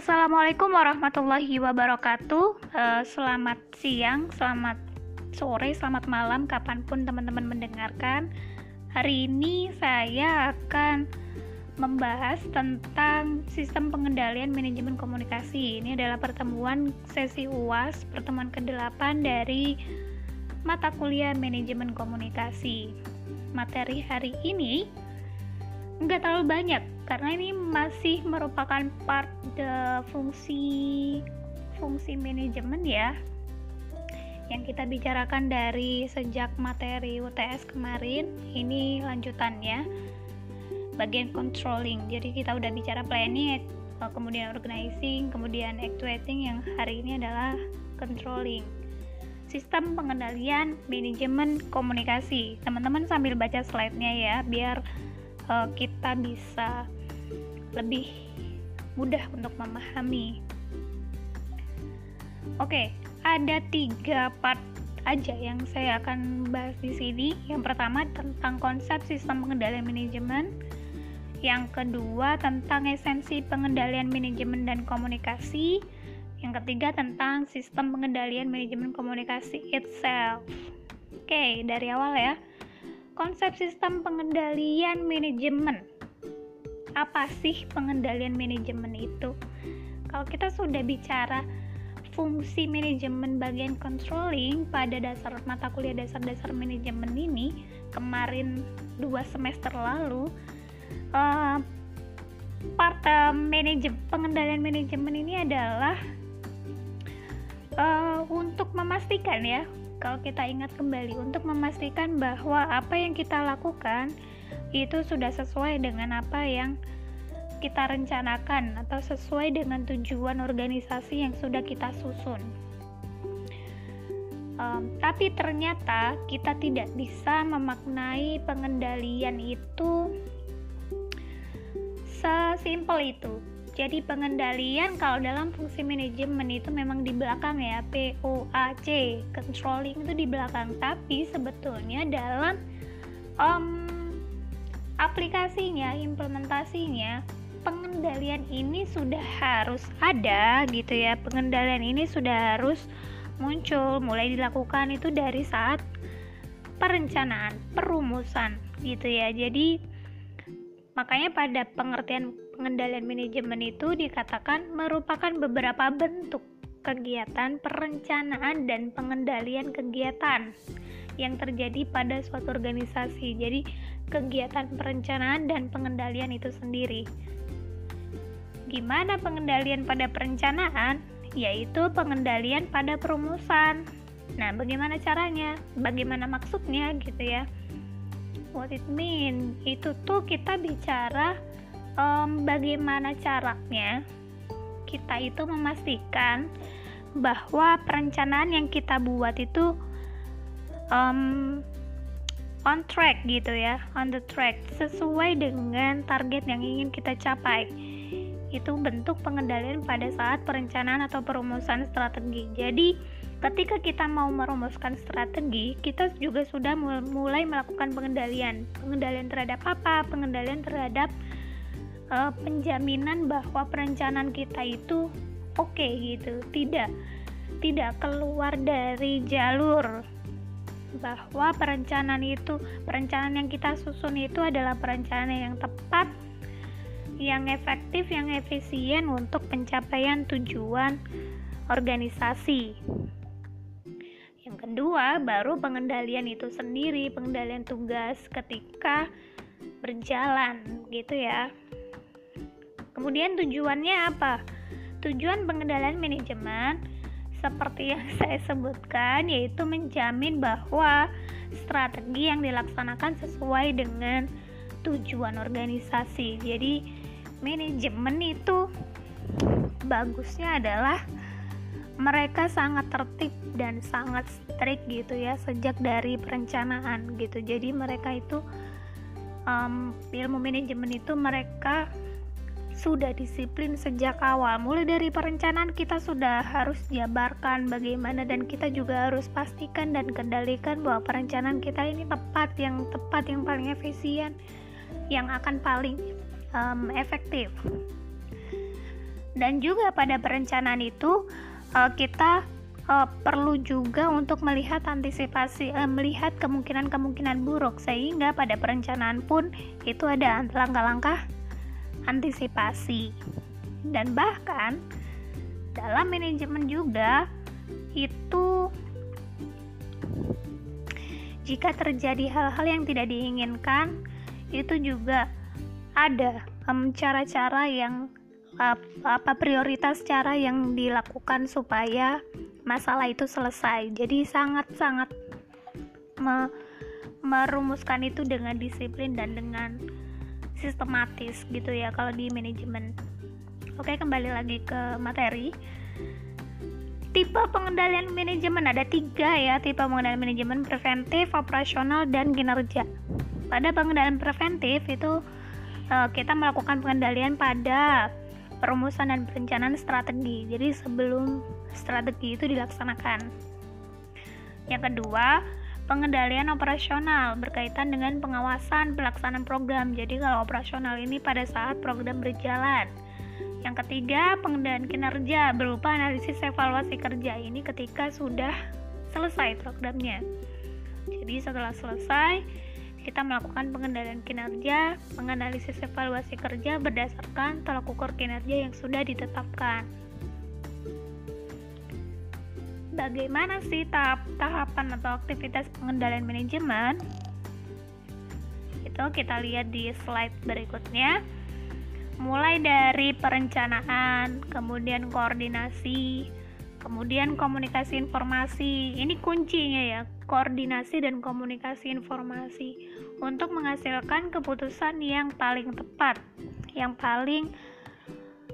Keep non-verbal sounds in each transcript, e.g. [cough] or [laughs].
Assalamualaikum warahmatullahi wabarakatuh. Uh, selamat siang, selamat sore, selamat malam, kapan pun teman-teman mendengarkan. Hari ini saya akan membahas tentang sistem pengendalian manajemen komunikasi. Ini adalah pertemuan sesi UAS, pertemuan ke-8 dari mata kuliah manajemen komunikasi. Materi hari ini nggak terlalu banyak karena ini masih merupakan part the fungsi fungsi manajemen ya yang kita bicarakan dari sejak materi UTS kemarin ini lanjutannya bagian controlling. Jadi kita udah bicara planning kemudian organizing kemudian actuating yang hari ini adalah controlling. Sistem pengendalian manajemen komunikasi. Teman-teman sambil baca slide-nya ya biar uh, kita bisa lebih mudah untuk memahami. Oke, ada tiga part aja yang saya akan bahas di sini. Yang pertama tentang konsep sistem pengendalian manajemen. Yang kedua tentang esensi pengendalian manajemen dan komunikasi. Yang ketiga tentang sistem pengendalian manajemen komunikasi itself. Oke, dari awal ya konsep sistem pengendalian manajemen. Apa sih pengendalian manajemen itu? Kalau kita sudah bicara fungsi manajemen bagian controlling pada dasar mata kuliah dasar-dasar manajemen ini kemarin dua semester lalu uh, part uh, manajemen pengendalian manajemen ini adalah uh, untuk memastikan ya kalau kita ingat kembali untuk memastikan bahwa apa yang kita lakukan itu sudah sesuai dengan apa yang kita rencanakan atau sesuai dengan tujuan organisasi yang sudah kita susun. Um, tapi ternyata kita tidak bisa memaknai pengendalian itu sesimpel itu jadi pengendalian kalau dalam fungsi manajemen itu memang di belakang ya P O A C controlling itu di belakang. Tapi sebetulnya dalam um, aplikasinya implementasinya pengendalian ini sudah harus ada gitu ya. Pengendalian ini sudah harus muncul mulai dilakukan itu dari saat perencanaan perumusan gitu ya. Jadi makanya pada pengertian pengendalian manajemen itu dikatakan merupakan beberapa bentuk kegiatan perencanaan dan pengendalian kegiatan yang terjadi pada suatu organisasi. Jadi, kegiatan perencanaan dan pengendalian itu sendiri. Gimana pengendalian pada perencanaan? Yaitu pengendalian pada perumusan. Nah, bagaimana caranya? Bagaimana maksudnya gitu ya? What it mean? Itu tuh kita bicara um, bagaimana caranya kita itu memastikan bahwa perencanaan yang kita buat itu um, on track gitu ya, on the track sesuai dengan target yang ingin kita capai. Itu bentuk pengendalian pada saat perencanaan atau perumusan strategi. Jadi, ketika kita mau merumuskan strategi, kita juga sudah mulai melakukan pengendalian. Pengendalian terhadap apa? Pengendalian terhadap uh, penjaminan bahwa perencanaan kita itu oke okay, gitu. Tidak tidak keluar dari jalur bahwa perencanaan itu perencanaan yang kita susun itu adalah perencanaan yang tepat yang efektif yang efisien untuk pencapaian tujuan organisasi. Yang kedua baru pengendalian itu sendiri pengendalian tugas ketika berjalan gitu ya Kemudian tujuannya apa? Tujuan pengendalian manajemen seperti yang [laughs] saya sebutkan yaitu menjamin bahwa strategi yang dilaksanakan sesuai dengan tujuan organisasi. Jadi manajemen itu bagusnya adalah mereka sangat tertib dan sangat strict gitu ya sejak dari perencanaan gitu. Jadi mereka itu um, ilmu manajemen itu mereka sudah disiplin sejak awal. Mulai dari perencanaan kita sudah harus jabarkan bagaimana dan kita juga harus pastikan dan kendalikan bahwa perencanaan kita ini tepat, yang tepat, yang paling efisien, yang akan paling um, efektif. dan juga pada perencanaan itu uh, kita uh, perlu juga untuk melihat antisipasi uh, melihat kemungkinan-kemungkinan buruk sehingga pada perencanaan pun itu ada langkah-langkah antisipasi dan bahkan dalam manajemen juga itu jika terjadi hal-hal yang tidak diinginkan itu juga ada cara-cara um, yang apa prioritas cara yang dilakukan supaya masalah itu selesai. Jadi sangat-sangat me merumuskan itu dengan disiplin dan dengan sistematis gitu ya kalau di manajemen. Oke, kembali lagi ke materi. Tipe pengendalian manajemen ada tiga ya, tipe pengendalian manajemen preventif, operasional, dan kinerja. Pada pengendalian preventif itu eh, kita melakukan pengendalian pada perumusan dan perencanaan strategi. Jadi sebelum strategi itu dilaksanakan. Yang kedua, pengendalian operasional berkaitan dengan pengawasan pelaksanaan program. Jadi kalau operasional ini pada saat program berjalan. Yang ketiga, pengendalian kinerja berupa analisis evaluasi kerja ini ketika sudah selesai programnya. Jadi setelah selesai, kita melakukan pengendalian kinerja, menganalisis evaluasi kerja berdasarkan tolak ukur kinerja yang sudah ditetapkan. Bagaimana sih tahap tahapan atau aktivitas pengendalian manajemen? Itu kita lihat di slide berikutnya. Mulai dari perencanaan, kemudian koordinasi, kemudian komunikasi informasi. Ini kuncinya ya, koordinasi dan komunikasi informasi untuk menghasilkan keputusan yang paling tepat, yang paling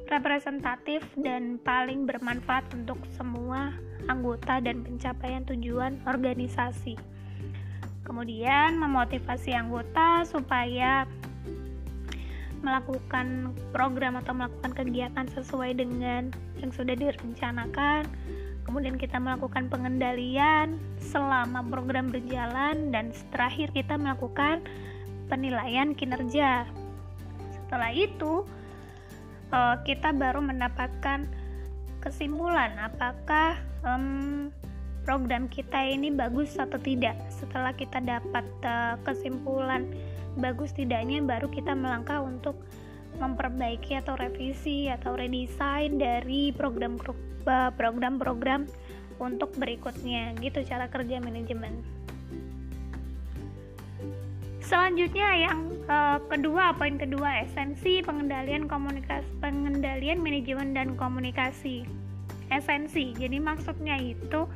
representatif dan paling bermanfaat untuk semua anggota dan pencapaian tujuan organisasi. Kemudian memotivasi anggota supaya melakukan program atau melakukan kegiatan sesuai dengan yang sudah direncanakan kemudian kita melakukan pengendalian selama program berjalan dan terakhir kita melakukan penilaian kinerja setelah itu eh, kita baru mendapatkan kesimpulan apakah um, program kita ini bagus atau tidak? Setelah kita dapat uh, kesimpulan bagus tidaknya baru kita melangkah untuk memperbaiki atau revisi atau redesign dari program program-program untuk berikutnya. Gitu cara kerja manajemen. Selanjutnya yang uh, kedua poin kedua esensi pengendalian komunikasi pengendalian manajemen dan komunikasi esensi jadi maksudnya itu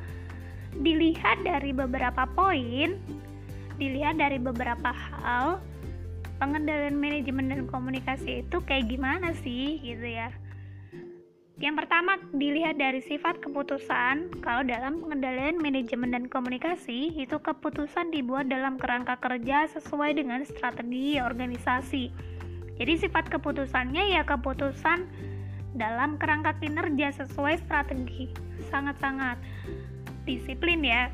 dilihat dari beberapa poin dilihat dari beberapa hal pengendalian manajemen dan komunikasi itu kayak gimana sih gitu ya yang pertama dilihat dari sifat keputusan. Kalau dalam pengendalian manajemen dan komunikasi, itu keputusan dibuat dalam kerangka kerja sesuai dengan strategi organisasi. Jadi sifat keputusannya ya keputusan dalam kerangka kinerja sesuai strategi. Sangat-sangat disiplin ya.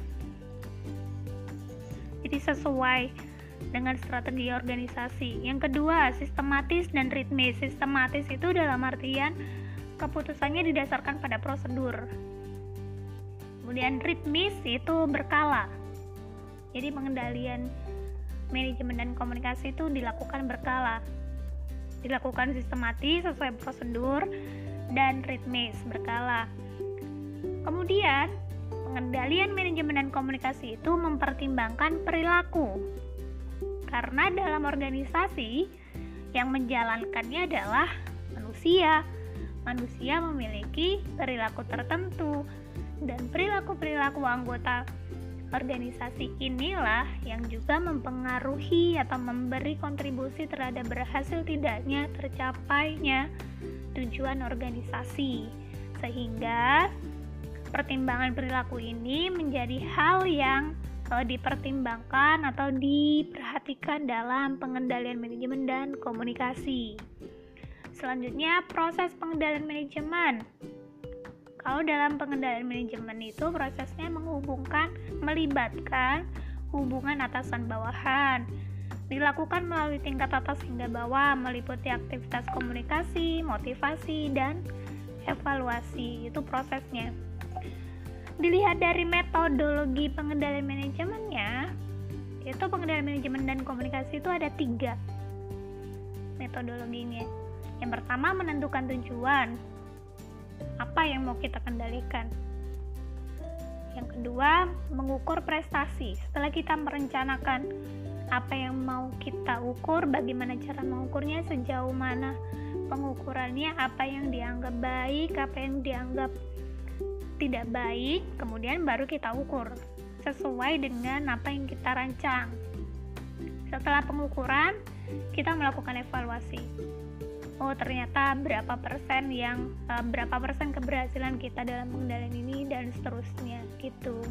Jadi sesuai dengan strategi organisasi. Yang kedua, sistematis dan ritmis. Sistematis itu dalam artian keputusannya didasarkan pada prosedur. Kemudian ritmis itu berkala. Jadi pengendalian manajemen dan komunikasi itu dilakukan berkala. Dilakukan sistematis sesuai prosedur dan ritmis berkala. Kemudian, pengendalian manajemen dan komunikasi itu mempertimbangkan perilaku. Karena dalam organisasi yang menjalankannya adalah manusia manusia memiliki perilaku tertentu dan perilaku-perilaku anggota organisasi inilah yang juga mempengaruhi atau memberi kontribusi terhadap berhasil tidaknya tercapainya tujuan organisasi sehingga pertimbangan perilaku ini menjadi hal yang uh, dipertimbangkan atau diperhatikan dalam pengendalian manajemen dan komunikasi. Selanjutnya, proses pengendalian manajemen. Kalau dalam pengendalian manajemen itu prosesnya menghubungkan, melibatkan hubungan atasan bawahan. Dilakukan melalui tingkat atas hingga bawah, meliputi aktivitas komunikasi, motivasi, dan evaluasi. Itu prosesnya. Dilihat dari metodologi pengendalian manajemennya itu pengendalian manajemen dan komunikasi itu ada tiga metodologinya. Yang pertama menentukan tujuan apa yang mau kita kendalikan. Yang kedua mengukur prestasi. Setelah kita merencanakan apa yang mau kita ukur bagaimana cara mengukurnya sejauh mana pengukurannya apa yang dianggap baik apa yang dianggap tidak baik kemudian baru kita ukur sesuai dengan apa yang kita rancang. Setelah pengukuran kita melakukan evaluasi oh ternyata berapa persen yang uh, berapa persen keberhasilan kita dalam pengendalian ini dan seterusnya gitu.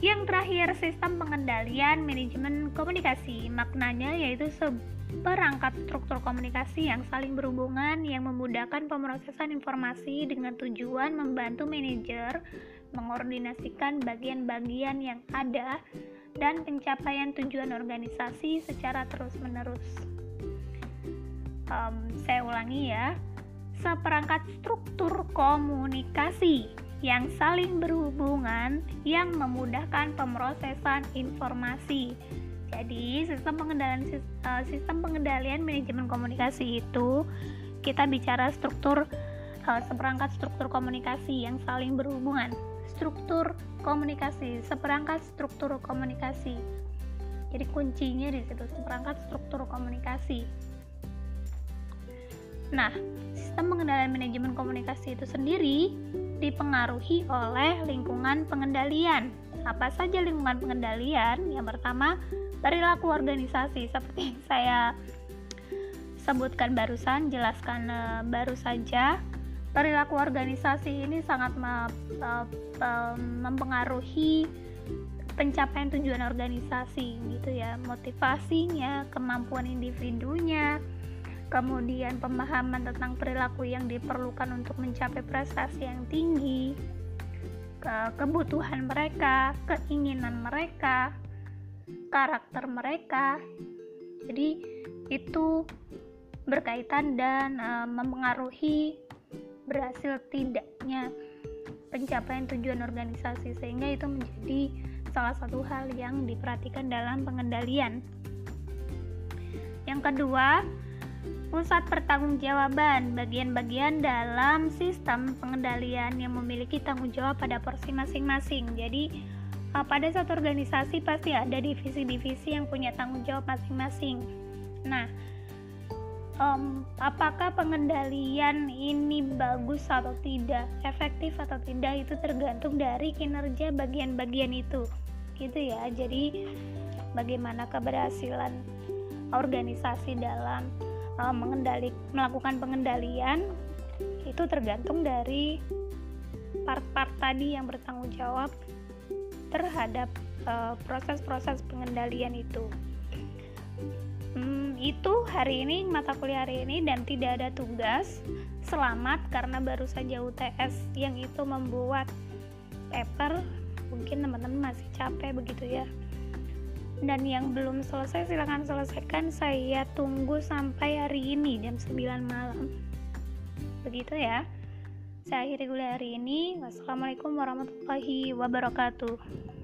Yang terakhir sistem pengendalian manajemen komunikasi. Maknanya yaitu seperangkat struktur komunikasi yang saling berhubungan yang memudahkan pemrosesan informasi dengan tujuan membantu manajer mengordinasikan bagian-bagian yang ada dan pencapaian tujuan organisasi secara terus-menerus. Um, saya ulangi ya, seperangkat struktur komunikasi yang saling berhubungan yang memudahkan pemrosesan informasi. Jadi, sistem pengendalian uh, sistem pengendalian manajemen komunikasi itu kita bicara struktur uh, seperangkat struktur komunikasi yang saling berhubungan struktur komunikasi, seperangkat struktur komunikasi. Jadi kuncinya di situ seperangkat struktur komunikasi. Nah, sistem pengendalian manajemen komunikasi itu sendiri dipengaruhi oleh lingkungan pengendalian. Apa saja lingkungan pengendalian? Yang pertama, perilaku organisasi seperti yang saya sebutkan barusan, jelaskan uh, baru saja perilaku organisasi ini sangat mempengaruhi pencapaian tujuan organisasi gitu ya. Motivasinya kemampuan individunya kemudian pemahaman tentang perilaku yang diperlukan untuk mencapai prestasi yang tinggi ke kebutuhan mereka keinginan mereka karakter mereka. Jadi itu berkaitan dan uh, mempengaruhi berhasil tidaknya pencapaian tujuan organisasi sehingga itu menjadi salah satu hal yang diperhatikan dalam pengendalian. Yang kedua, pusat pertanggungjawaban bagian-bagian dalam sistem pengendalian yang memiliki tanggung jawab pada porsi masing-masing. Jadi eh, pada satu organisasi pasti ada divisi-divisi yang punya tanggung jawab masing-masing. Nah, um, apakah pengendalian ini bagus atau tidak, efektif atau tidak? Itu tergantung dari kinerja bagian-bagian itu, gitu ya. Jadi bagaimana keberhasilan organisasi dalam um, mengendali melakukan pengendalian itu tergantung dari part-part tadi yang bertanggung jawab terhadap uh, proses-proses uh, pengendalian itu hmm, itu hari ini mata kuliah hari ini dan tidak ada tugas. Selamat karena baru saja UTS yang itu membuat paper. Mungkin teman-teman masih capek begitu ya. Dan yang belum selesai silahkan selesaikan. Saya tunggu sampai hari ini jam 9 malam. Begitu ya. Saya akhiri kuliah hari ini. Wassalamualaikum warahmatullahi wabarakatuh